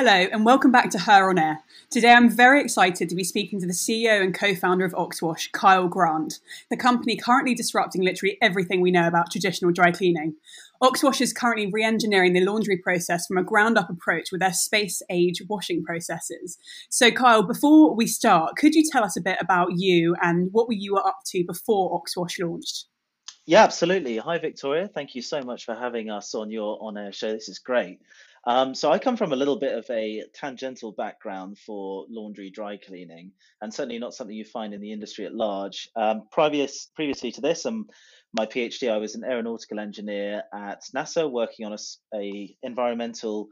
Hello, and welcome back to HURR on Air. Today I'm very excited to be speaking to the CEO and co founder of Oxwash, Kyle Grant, the company currently disrupting literally everything we know about traditional dry cleaning. Oxwash is currently re engineering the laundry process from a ground up approach with their space age washing processes. So, Kyle, before we start, could you tell us a bit about you and what were you were up to before Oxwash launched? Yeah, absolutely. Hi, Victoria. Thank you so much for having us on your on air show. This is great. Um, so I come from a little bit of a tangential background for laundry dry cleaning, and certainly not something you find in the industry at large. Um, previous previously to this, um, my PhD, I was an aeronautical engineer at NASA, working on a, a environmental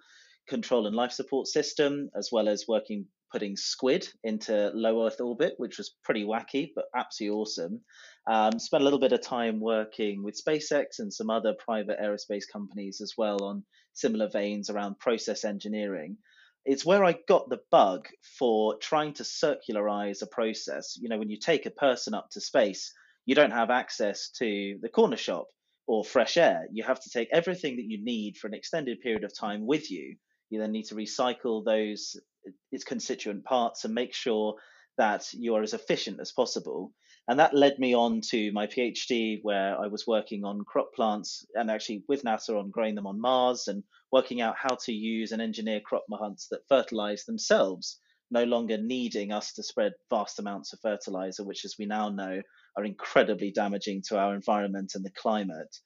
control and life support system, as well as working putting squid into low Earth orbit, which was pretty wacky but absolutely awesome. Um, spent a little bit of time working with SpaceX and some other private aerospace companies as well on similar veins around process engineering. It's where I got the bug for trying to circularize a process. You know, when you take a person up to space, you don't have access to the corner shop or fresh air. You have to take everything that you need for an extended period of time with you. You then need to recycle those uh, its constituent parts and make sure that you are as efficient as possible. And that led me on to my PhD, where I was working on crop plants and actually with NASA on growing them on Mars and working out how to use and engineer crop plants that fertilize themselves, no longer needing us to spread vast amounts of fertilizer, which, as we now know, are incredibly damaging to our environment and the climate.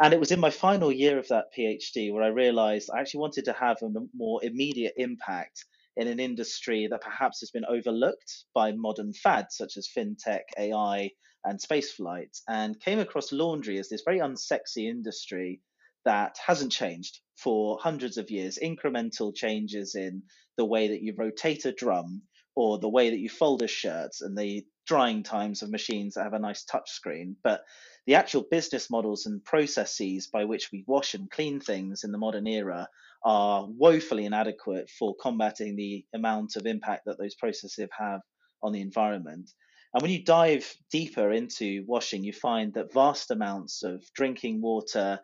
And it was in my final year of that PhD where I realized I actually wanted to have a more immediate impact in an industry that perhaps has been overlooked by modern fads such as fintech, AI, and spaceflight, and came across laundry as this very unsexy industry that hasn't changed for hundreds of years. Incremental changes in the way that you rotate a drum or the way that you fold a shirt and the drying times of machines that have a nice touch screen. But the actual business models and processes by which we wash and clean things in the modern era are woefully inadequate for combating the amount of impact that those processes have on the environment. And when you dive deeper into washing, you find that vast amounts of drinking water,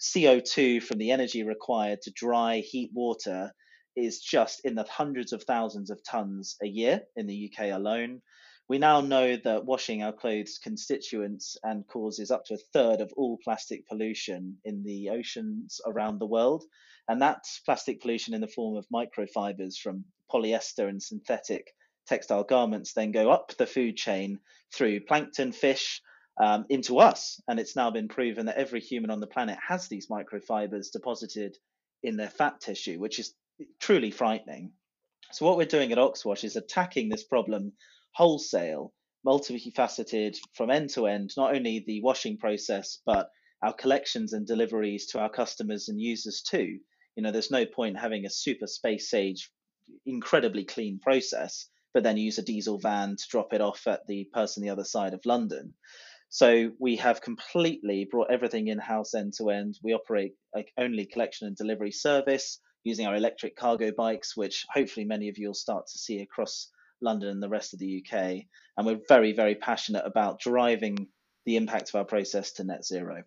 CO2 from the energy required to dry heat water is just in the hundreds of thousands of tons a year in the UK alone. We now know that washing our clothes constituents and causes up to a third of all plastic pollution in the oceans around the world. And that's plastic pollution in the form of microfibers from polyester and synthetic textile garments then go up the food chain through plankton, fish, um, into us. And it's now been proven that every human on the planet has these microfibers deposited in their fat tissue, which is truly frightening. So, what we're doing at Oxwash is attacking this problem wholesale, multifaceted from end to end, not only the washing process, but our collections and deliveries to our customers and users too. You know, there's no point having a super space age, incredibly clean process, but then use a diesel van to drop it off at the person the other side of London. So we have completely brought everything in house end to end. We operate like only collection and delivery service using our electric cargo bikes, which hopefully many of you will start to see across London and the rest of the UK. And we're very, very passionate about driving the impact of our process to net zero.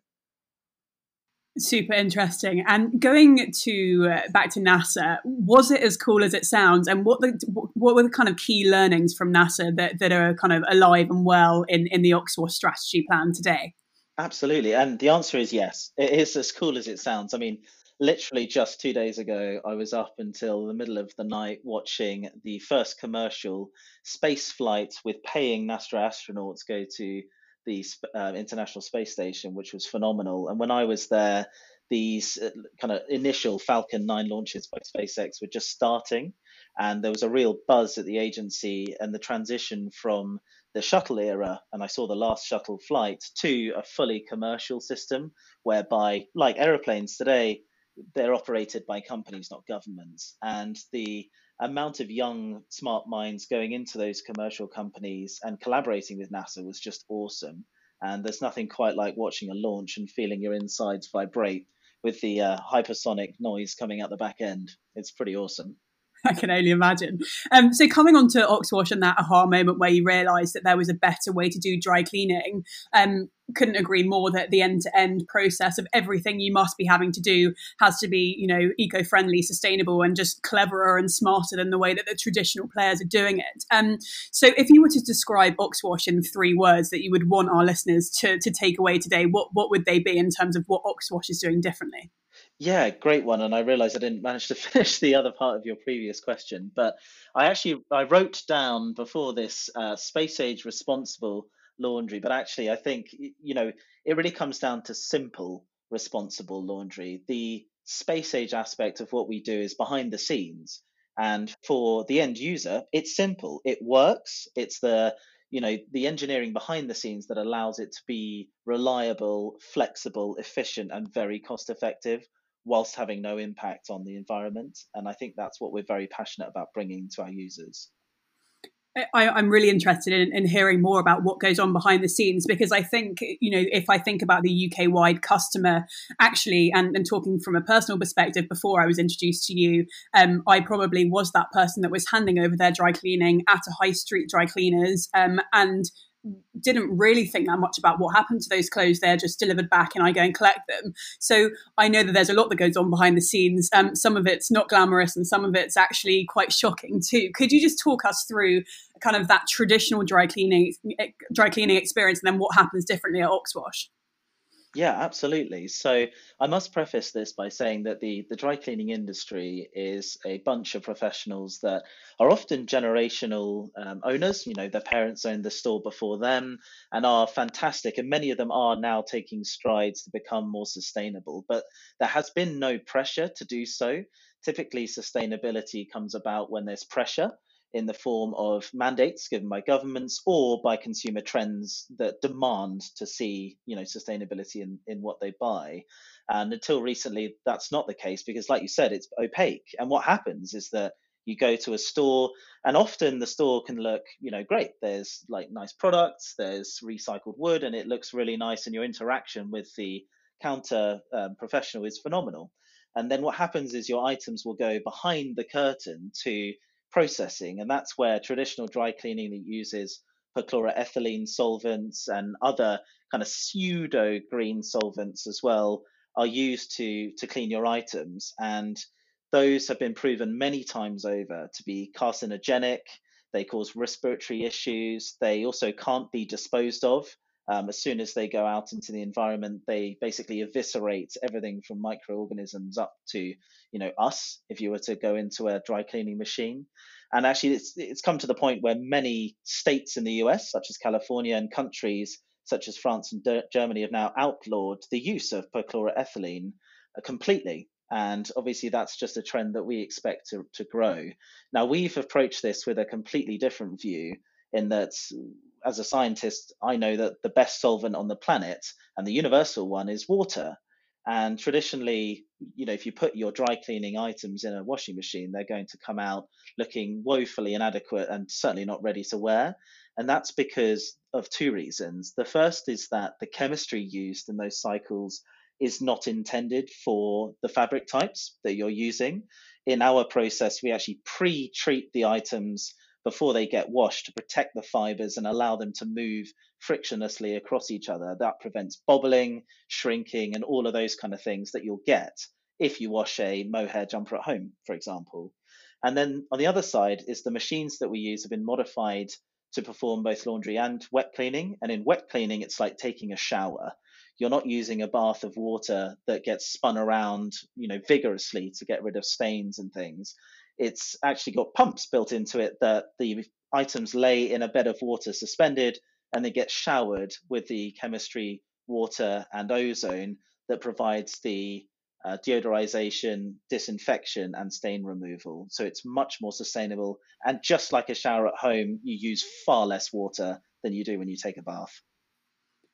Super interesting. And going to uh, back to NASA, was it as cool as it sounds? And what the what were the kind of key learnings from NASA that, that are kind of alive and well in, in the Oxwash strategy plan today? Absolutely. And the answer is yes. It is as cool as it sounds. I mean, literally just two days ago, I was up until the middle of the night watching the first commercial space flight with paying NASA astronauts go to the uh, International Space Station, which was phenomenal. And when I was there, these uh, kind of initial Falcon 9 launches by SpaceX were just starting. And there was a real buzz at the agency, and the transition from the shuttle era, and I saw the last shuttle flight, to a fully commercial system whereby, like aeroplanes today, they're operated by companies, not governments. And the amount of young, smart minds going into those commercial companies and collaborating with NASA was just awesome. And there's nothing quite like watching a launch and feeling your insides vibrate with the uh, hypersonic noise coming out the back end. It's pretty awesome. I can only imagine. Um, so coming on to Oxwash and that aha moment where you realised that there was a better way to do dry cleaning, um, couldn't agree more that the end-to-end process of everything you must be having to do has to be, you know, eco-friendly, sustainable, and just cleverer and smarter than the way that the traditional players are doing it. Um, so if you were to describe Oxwash in three words that you would want our listeners to, to take away today, what, what would they be in terms of what Oxwash is doing differently? Yeah, great one. And I realized I didn't manage to finish the other part of your previous question, but I actually I wrote down before this uh, space age responsible laundry, but actually I think you know it really comes down to simple responsible laundry. The space age aspect of what we do is behind the scenes, and for the end user, it's simple. It works. It's the you know the engineering behind the scenes that allows it to be reliable, flexible, efficient, and very cost effective whilst having no impact on the environment. And I think that's what we're very passionate about bringing to our users. I, am really interested in, in, hearing more about what goes on behind the scenes because I think, you know, if I think about the UK wide customer, actually, and, and, talking from a personal perspective, before I was introduced to you, um, I probably was that person that was handing over their dry cleaning at a high street dry cleaners um, and didn't really think that much about what happened to those clothes. They're just delivered back and I go and collect them. So I know that there's a lot that goes on behind the scenes. Um, some of it's not glamorous and some of it's actually quite shocking too. Could you just talk us through kind of that traditional dry cleaning dry cleaning experience and then what happens differently at Oxwash? Yeah, absolutely. So I must preface this by saying that the, the dry cleaning industry is a bunch of professionals that are often generational um, owners. You know, their parents owned the store before them and are fantastic. And many of them are now taking strides to become more sustainable. But there has been no pressure to do so. Typically, sustainability comes about when there's pressure in the form of mandates given by governments or by consumer trends that demand to see you know sustainability in, in what they buy. And until recently that's not the case because like you said it's opaque. And what happens is that you go to a store and often the store can look you know great. There's like nice products there's recycled wood and it looks really nice and your interaction with the counter um, professional is phenomenal. And then what happens is your items will go behind the curtain to processing. And that's where traditional dry cleaning that uses perchloroethylene solvents and other kind of pseudo green solvents as well are used to, to clean your items. And those have been proven many times over to be carcinogenic. They cause respiratory issues. They also can't be disposed of. Um, as soon as they go out into the environment, they basically eviscerate everything from microorganisms up to, you know, us. If you were to go into a dry cleaning machine, and actually, it's it's come to the point where many states in the U.S., such as California, and countries such as France and D- Germany, have now outlawed the use of perchloroethylene uh, completely. And obviously, that's just a trend that we expect to, to grow. Now, we've approached this with a completely different view in that as a scientist, I know that the best solvent on the planet and the universal one is water. And traditionally, you know, if you put your dry cleaning items in a washing machine, they're going to come out looking woefully inadequate and certainly not ready to wear. And that's because of two reasons. The first is that the chemistry used in those cycles is not intended for the fabric types that you're using. In our process, we actually pre treat the items before they get washed to protect the fibers and allow them to move frictionlessly across each other. That prevents bobbling, shrinking, and all of those kind of things that you'll get if you wash a mohair jumper at home, for example. And then on the other side is the machines that we use have been modified to perform both laundry and wet cleaning. And in wet cleaning, it's like taking a shower. You're not using a bath of water that gets spun around, you know, vigorously to get rid of stains and things it's actually got pumps built into it that the items lay in a bed of water suspended and they get showered with the chemistry, water, and ozone that provides the uh, deodorization, disinfection, and stain removal. So it's much more sustainable. And just like a shower at home, you use far less water than you do when you take a bath.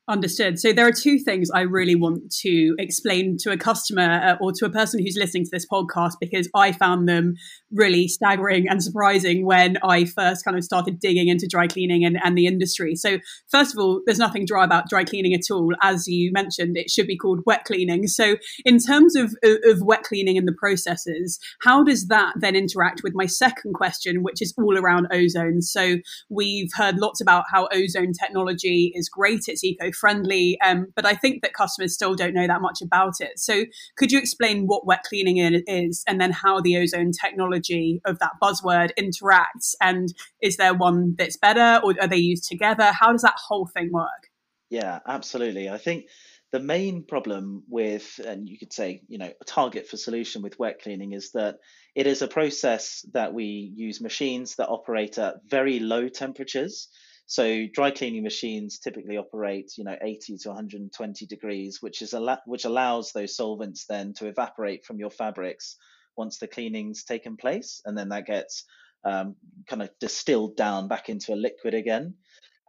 Understood. So there are two things I really want to explain to a customer uh, or to a person who's listening to this podcast because I found them really staggering and surprising when I first kind of started digging into dry cleaning and, and the industry. So first of all, there's nothing dry about dry cleaning at all. As you mentioned, it should be called wet cleaning. So in terms of, of wet cleaning and the processes, how does that then interact with my second question, which is all around ozone? So we've heard lots about how ozone technology is great. It's eco friendly, um, but I think that customers still don't know that much about it. So, could you explain what wet cleaning is and then how the ozone technology of that buzzword interacts? And is there one that's better or are they used together? How does that whole thing work? Yeah, absolutely. I think the main problem with, and you could say, you know, a target for solution with wet cleaning is that it is a process that we use machines that operate at very low temperatures. So dry cleaning machines typically operate, you know, 80 to 120 degrees, which is a which allows those solvents then to evaporate from your fabrics once the cleaning's taken place, and then that gets um, kind of distilled down back into a liquid again.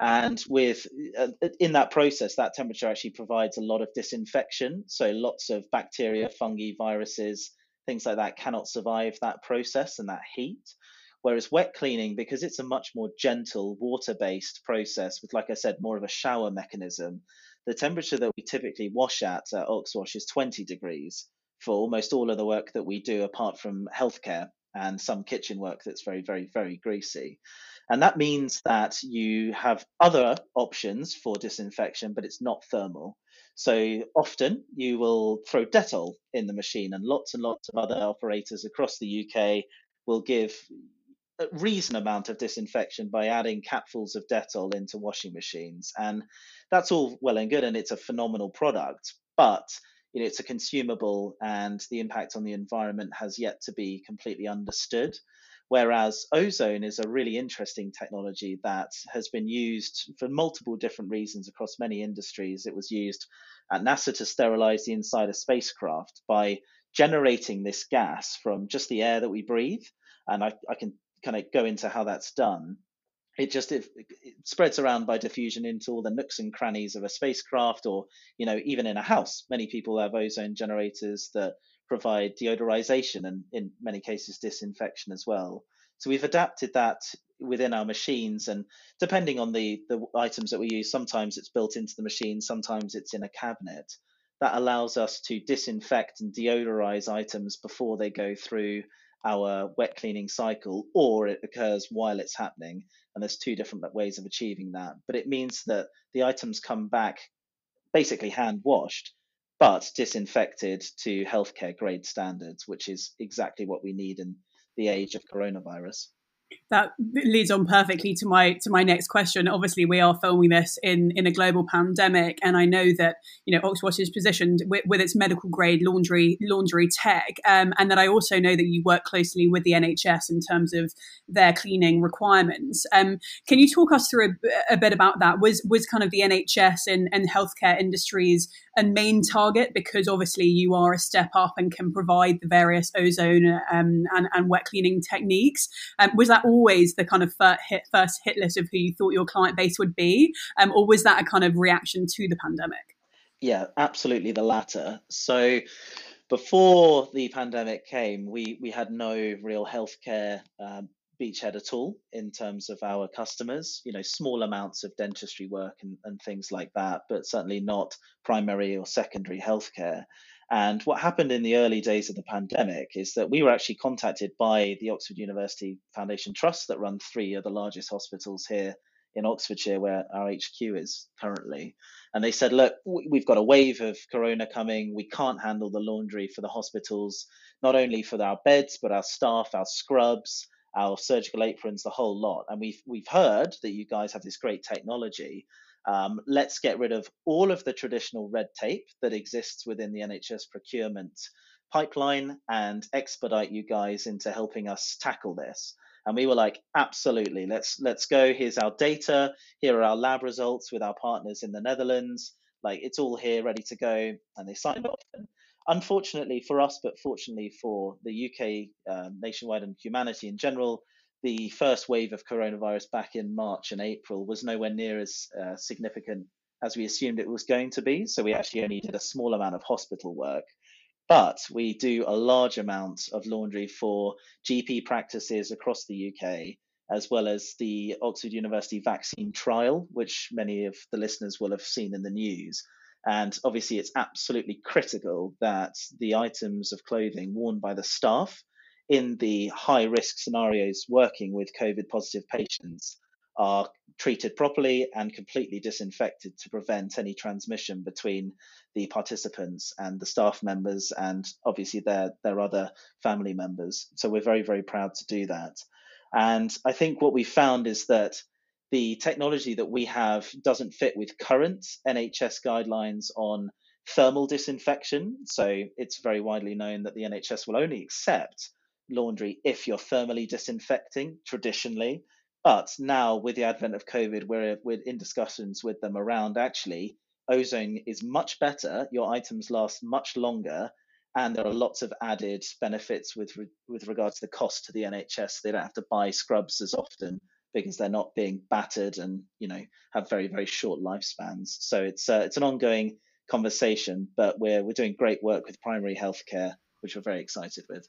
And with uh, in that process, that temperature actually provides a lot of disinfection. So lots of bacteria, fungi, viruses, things like that cannot survive that process and that heat. Whereas wet cleaning, because it's a much more gentle water based process with, like I said, more of a shower mechanism, the temperature that we typically wash at at Oxwash is 20 degrees for almost all of the work that we do, apart from healthcare and some kitchen work that's very, very, very greasy. And that means that you have other options for disinfection, but it's not thermal. So often you will throw Dettol in the machine, and lots and lots of other operators across the UK will give a reason amount of disinfection by adding capfuls of Dettol into washing machines. And that's all well and good, and it's a phenomenal product. But you know, it's a consumable, and the impact on the environment has yet to be completely understood. Whereas ozone is a really interesting technology that has been used for multiple different reasons across many industries. It was used at NASA to sterilize the inside of spacecraft by generating this gas from just the air that we breathe. And I, I can kind of go into how that's done, it just it, it, spreads around by diffusion into all the nooks and crannies of a spacecraft, or you know even in a house. Many people have ozone generators that provide deodorization and in many cases disinfection as well. So we've adapted that within our machines, and depending on the the items that we use, sometimes it's built into the machine, sometimes it's in a cabinet. That allows us to disinfect and deodorize items before they go through our wet cleaning cycle or it occurs while it's happening. And there's two different ways of achieving that. But it means that the items come back basically hand washed, but disinfected to healthcare grade standards, which is exactly what we need in the age of coronavirus that leads on perfectly to my to my next question. Obviously, we are filming this in in a global pandemic, and I know that you know Oxwash is positioned with, with its medical grade laundry laundry tech, um, and that I also know that you work closely with the NHS in terms of their cleaning requirements. Um, can you talk us through a, a, bit about that? Was was kind of the NHS and, and healthcare industries a main target because obviously you are a step up and can provide the various ozone um, and, and wet cleaning techniques. Um, was that always the kind of first hit, first hit list of who you thought your client base would be, um, or was that a kind of reaction to the pandemic? Yeah, absolutely the latter. So before the pandemic came, we we had no real healthcare um, beachhead at all in terms of our customers. You know, small amounts of dentistry work and, and things like that, but certainly not primary or secondary healthcare. And what happened in the early days of the pandemic is that we were actually contacted by the Oxford University Foundation Trust that run three of the largest hospitals here in Oxfordshire, where our HQ is currently. And they said, look, we've got a wave of corona coming. We can't handle the laundry for the hospitals, not only for our beds, but our staff, our scrubs, our surgical aprons, the whole lot. And we've we've heard that you guys have this great technology. Um, let's get rid of all of the traditional red tape that exists within the NHS procurement pipeline and expedite you guys into helping us tackle this. And we were like, absolutely, let's let's go. Here's our data. Here are our lab results with our partners in the Netherlands. Like it's all here, ready to go. And they signed off. And unfortunately for us, but fortunately for the UK um, nationwide and humanity in general, the first wave of coronavirus back in March and April was nowhere near as uh, significant as we assumed it was going to be. So we actually only did a small amount of hospital work. But we do a large amount of laundry for GP practices across the UK, as well as the Oxford University vaccine trial, which many of the listeners will have seen in the news. And obviously, it's absolutely critical that the items of clothing worn by the staff in the high risk scenarios working with COVID positive patients are treated properly and completely disinfected to prevent any transmission between the participants and the staff members and obviously their their other family members. So we're very very proud to do that. And i think what we found is that the technology that we have doesn't fit with current nhs guidelines on thermal disinfection so it's very widely known that the nhs will only accept laundry if you're thermally disinfecting traditionally but now, with the advent of COVID, we're, we're in discussions with them around actually ozone is much better. Your items last much longer, and there are lots of added benefits with with regards to the cost to the NHS. They don't have to buy scrubs as often because they're not being battered and you know have very very short lifespans. So it's uh, it's an ongoing conversation, but we're we're doing great work with primary healthcare, which we're very excited with.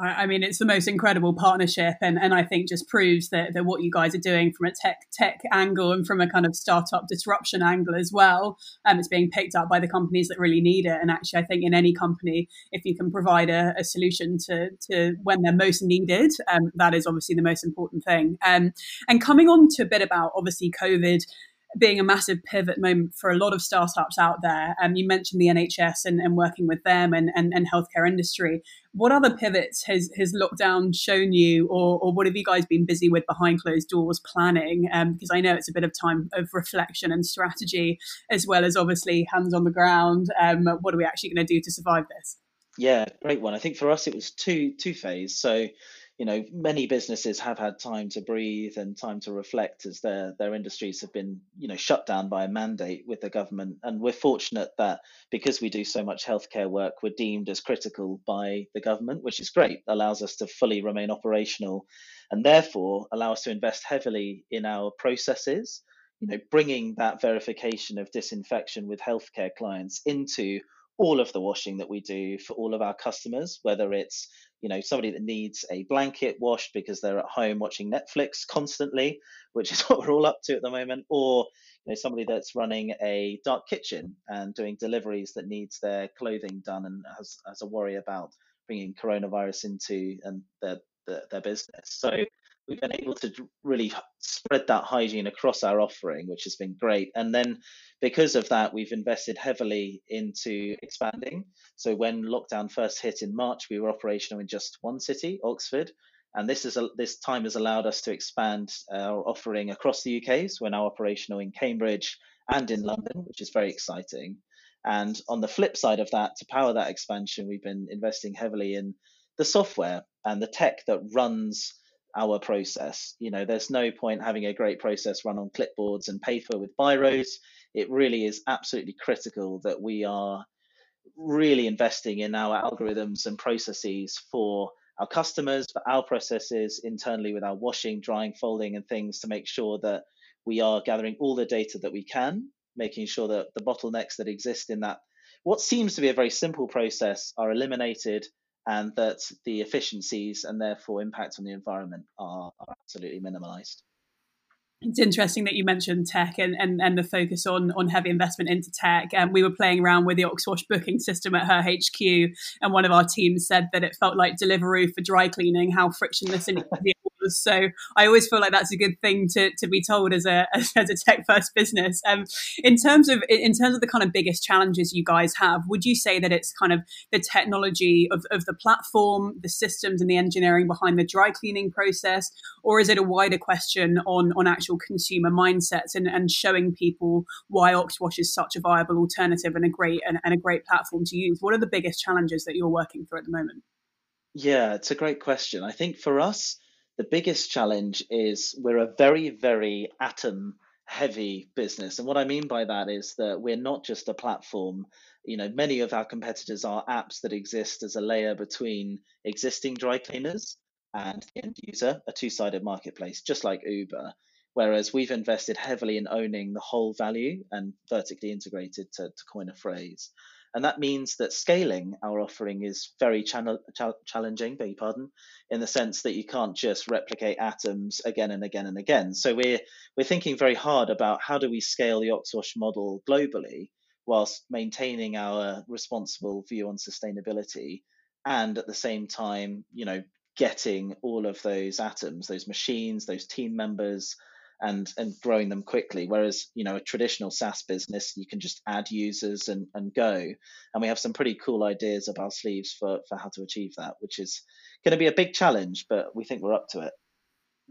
I mean, it's the most incredible partnership, and, and I think just proves that, that what you guys are doing from a tech tech angle and from a kind of startup disruption angle as well, um, it's being picked up by the companies that really need it. And actually, I think in any company, if you can provide a, a solution to to when they're most needed, um, that is obviously the most important thing. Um, and coming on to a bit about obviously COVID being a massive pivot moment for a lot of startups out there. Um, you mentioned the NHS and, and working with them and, and, and, healthcare industry. What other pivots has, has lockdown shown you, or, or what have you guys been busy with behind closed doors planning? Um, because I know it's a bit of time of reflection and strategy, as well as obviously hands on the ground. Um, what are we actually going to do to survive this? Yeah, great one. I think for us it was two two phase. So you know many businesses have had time to breathe and time to reflect as their their industries have been you know shut down by a mandate with the government. And we're fortunate that because we do so much healthcare work we're deemed as critical by the government which is great allows us to fully remain operational and therefore allow us to invest heavily in our processes you know bringing that verification of disinfection with healthcare clients into all of the washing that we do for all of our customers, whether it's you know somebody that needs a blanket washed because they're at home watching Netflix constantly, which is what we're all up to at the moment, or you know somebody that's running a dark kitchen and doing deliveries that needs their clothing done and has, has a worry about bringing coronavirus into and their, their, their business. So we've been able to really spread that hygiene across our offering, which has been great. And then because of that, we've invested heavily into expanding. So when lockdown first hit in March, we were operational in just one city, Oxford. And this is a, this time has allowed us to expand our offering across the UK. So we're now operational in Cambridge and in London, which is very exciting. And on the flip side of that, to power that expansion, we've been investing heavily in the software and the tech that runs our process. You know, there's no point having a great process run on clipboards and paper with biros. It really is absolutely critical that we are really investing in our algorithms and processes for our customers, for our processes internally with our washing, drying, folding, and things to make sure that we are gathering all the data that we can, making sure that the bottlenecks that exist in that what seems to be a very simple process are eliminated and that the efficiencies and therefore impact on the environment are, absolutely minimalized. It's interesting that you mentioned tech and, and, and the focus on on heavy investment into tech. And um, we were playing around with the Oxwash booking system at HURR HQ, and one of our teams said that it felt like Deliveroo for dry cleaning, how frictionless and easy so I always feel like that's a good thing to, to be told as a as, as a tech first business. Um, in terms of in terms of the kind of biggest challenges you guys have, would you say that it's kind of the technology of, of the platform, the systems, and the engineering behind the dry cleaning process, or is it a wider question on on actual consumer mindsets and, and showing people why Oxwash is such a viable alternative and a great and, and a great platform to use? What are the biggest challenges that you're working through at the moment? Yeah, it's a great question. I think for us, the biggest challenge is we're a very, very atom heavy business. And what I mean by that is that we're not just a platform. You know, many of our competitors are apps that exist as a layer between existing dry cleaners and the end user, a two sided marketplace, just like Uber. Whereas we've invested heavily in owning the whole value and vertically integrated to, to coin a phrase. And that means that scaling our offering is very channel, ch- challenging, beg your pardon, in the sense that you can't just replicate atoms again and again and again. So we're we're thinking very hard about how do we scale the Oxwash model globally whilst maintaining our responsible view on sustainability and at the same time, you know, getting all of those atoms, those machines, those team members, and and growing them quickly. Whereas you know a traditional SaaS business, you can just add users and and go. And we have some pretty cool ideas up our sleeves for for how to achieve that, which is going to be a big challenge, but we think we're up to it.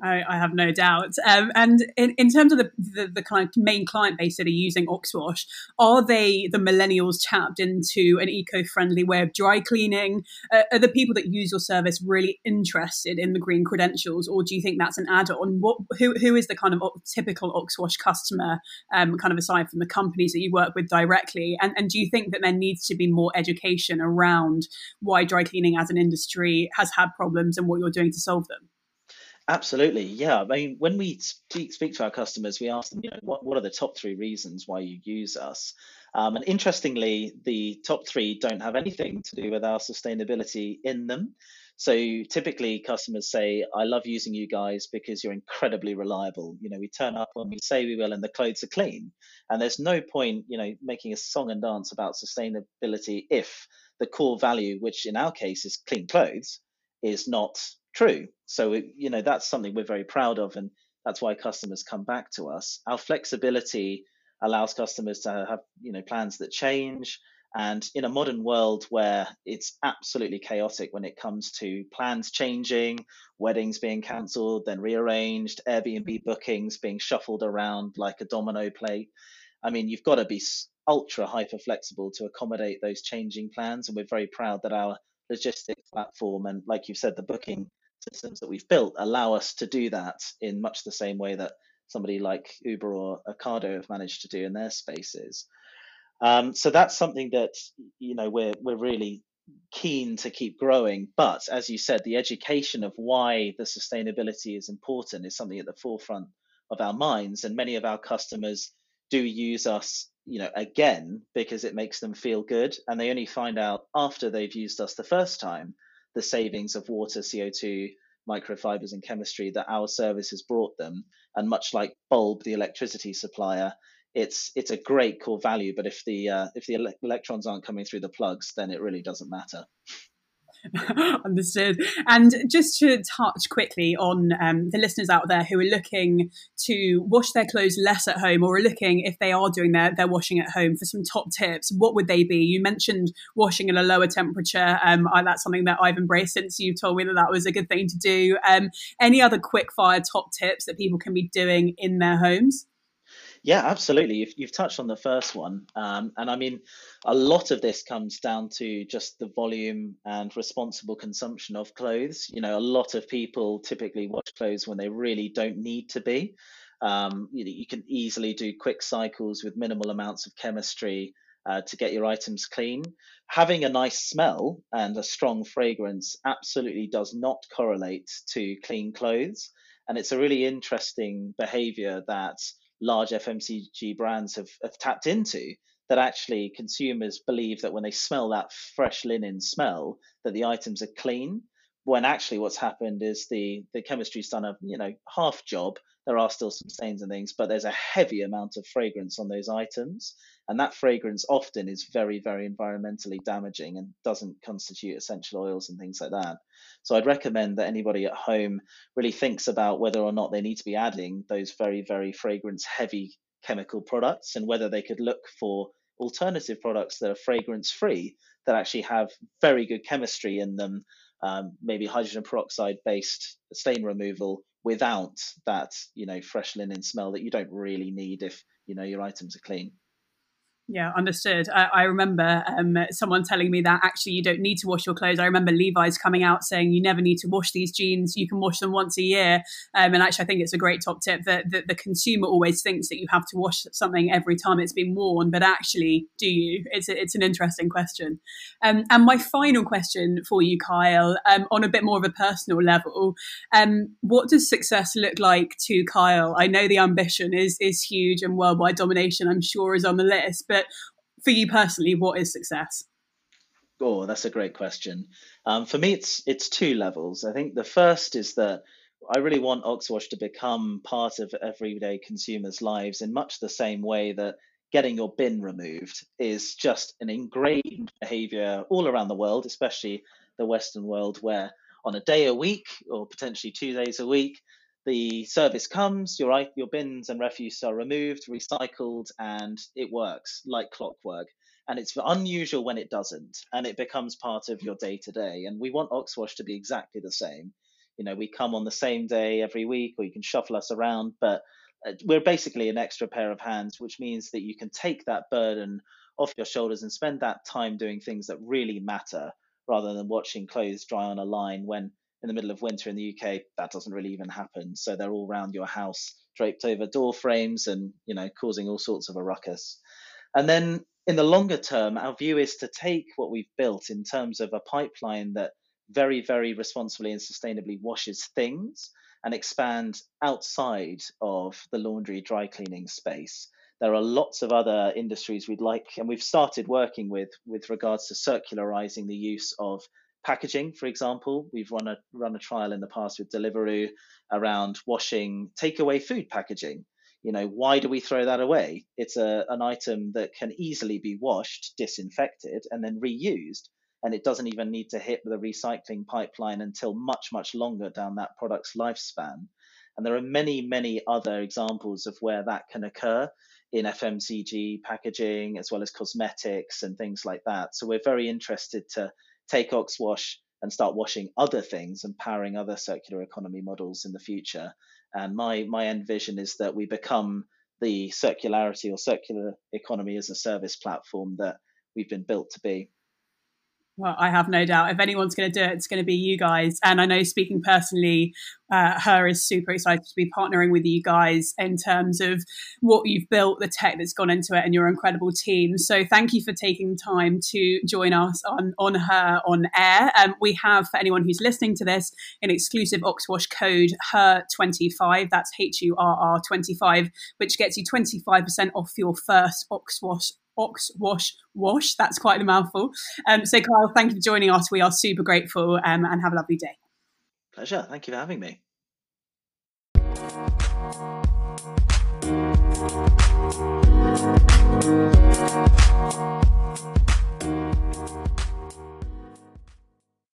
I, I, have no doubt. Um, and in, in terms of the, the, the, kind of main client base that are using Oxwash, are they the millennials tapped into an eco-friendly way of dry cleaning? Uh, are the people that use your service really interested in the green credentials, or do you think that's an add-on? What who who is the kind of typical Oxwash customer, um, kind of aside from the companies that you work with directly? And and do you think that there needs to be more education around why dry cleaning as an industry has had problems and what you're doing to solve them? Absolutely, yeah. I mean, when we speak, speak to our customers, we ask them, you know, what, what are the top three reasons why you use us? Um, and interestingly, the top three don't have anything to do with our sustainability in them. So typically, customers say, "I love using you guys because you're incredibly reliable. You know, we turn up when we say we will, and the clothes are clean. And there's no point, you know, making a song and dance about sustainability if the core value, which in our case is clean clothes, is not true. So, you know, that's something we're very proud of, and that's why customers come back to us. Our flexibility allows customers to have, you know, plans that change. And in a modern world where it's absolutely chaotic when it comes to plans changing, weddings being cancelled, then rearranged, Airbnb bookings being shuffled around like a domino plate, I mean, you've got to be ultra hyper flexible to accommodate those changing plans. And we're very proud that our logistics platform and, like you said, the booking systems that we've built allow us to do that in much the same way that somebody like Uber or Ocado have managed to do in their spaces. Um, so that's something that you know we're we're really keen to keep growing. But as you said, the education of why the sustainability is important is something at the forefront of our minds, and many of our customers do use us you know again because it makes them feel good and they only find out after they've used us the first time the savings of water, CO2, microfibers, and chemistry that our service has brought them. And much like Bulb, the electricity supplier, it's it's a great core value. But if the uh, if the ele- electrons aren't coming through the plugs, then it really doesn't matter. Understood. And just to touch quickly on um, the listeners out there who are looking to wash their clothes less at home or are looking, if they are doing their, their washing at home, for some top tips, what would they be? You mentioned washing at a lower temperature. Um, that's something that I've embraced since you told me that that was a good thing to do. Um, any other quick fire top tips that people can be doing in their homes? Yeah, absolutely. You've, you've touched on the first one. Um, and I mean, a lot of this comes down to just the volume and responsible consumption of clothes. You know, a lot of people typically wash clothes when they really don't need to be. Um, you, know, you can easily do quick cycles with minimal amounts of chemistry uh, to get your items clean. Having a nice smell and a strong fragrance absolutely does not correlate to clean clothes. And it's a really interesting behavior that large FMCG brands have, have tapped into that actually consumers believe that when they smell that fresh linen smell that the items are clean when actually what's happened is the the chemistry's done a you know half job there are still some stains and things but there's a heavy amount of fragrance on those items and that fragrance often is very very environmentally damaging and doesn't constitute essential oils and things like that. So i'd recommend that anybody at home really thinks about whether or not they need to be adding those very very fragrance heavy chemical products and whether they could look for alternative products that are fragrance free that actually have very good chemistry in them um, maybe hydrogen peroxide based stain removal without that you know fresh linen smell that you don't really need if you know your items are clean Yeah, understood. I, I remember um, someone telling me that actually you don't need to wash your clothes. I remember Levi's coming out saying you never need to wash these jeans. You can wash them once a year. Um, and actually, I think it's a great top tip that, that the consumer always thinks that you have to wash something every time it's been worn. But actually, do you? It's, a, it's an interesting question. Um, and my final question for you, Kyle, um, on a bit more of a personal level, um, what does success look like to Kyle? I know the ambition is, is huge and worldwide domination, I'm sure, is on the list. But for you personally, what is success? Oh, that's a great question. Um, for me, it's it's two levels. I think the first is that I really want Oxwash to become part of everyday consumers' lives in much the same way that getting your bin removed is just an ingrained behavior all around the world, especially the Western world, where on a day a week or potentially two days a week, the service comes, your your bins and refuse are removed, recycled, and it works like clockwork. And it's unusual when it doesn't, and it becomes part of your day to day. And we want Oxwash to be exactly the same. You know, we come on the same day every week, or you can shuffle us around, but uh, we're basically an extra pair of hands, which means that you can take that burden off your shoulders and spend that time doing things that really matter rather than watching clothes dry on a line when in the middle of winter in the UK, that doesn't really even happen. So they're all around your house, draped over door frames, and you know, causing all sorts of a ruckus. And then in the longer term, our view is to take what we've built in terms of a pipeline that very, very responsibly and sustainably washes things and expand outside of the laundry dry cleaning space. There are lots of other industries we'd like, and we've started working with with regards to circularizing the use of packaging, for example. We've run a run a trial in the past with Deliveroo around washing takeaway food packaging. You know, why do we throw that away? It's a, an item that can easily be washed, disinfected, and then reused. And it doesn't even need to hit the recycling pipeline until much, much longer down that product's lifespan. And there are many, many other examples of where that can occur in FMCG packaging, as well as cosmetics and things like that. So we're very interested to take Oxwash and start washing other things and powering other circular economy models in the future. And my my end vision is that we become the circularity or circular economy as a service platform that we've been built to be. Well, I have no doubt. If anyone's going to do it, it's going to be you guys. And I know, speaking personally, uh, HURR is super excited to be partnering with you guys in terms of what you've built, the tech that's gone into it, and your incredible team. So, thank you for taking time to join us on on HURR on air. Um, we have for anyone who's listening to this an exclusive Oxwash code, HURR twenty five. That's H U R R twenty five, which gets you twenty five percent off your first Oxwash Ox Wash Wash. That's quite a mouthful. Um, so, Kyle, thank you for joining us. We are super grateful um, and have a lovely day. Pleasure. Thank you for having me.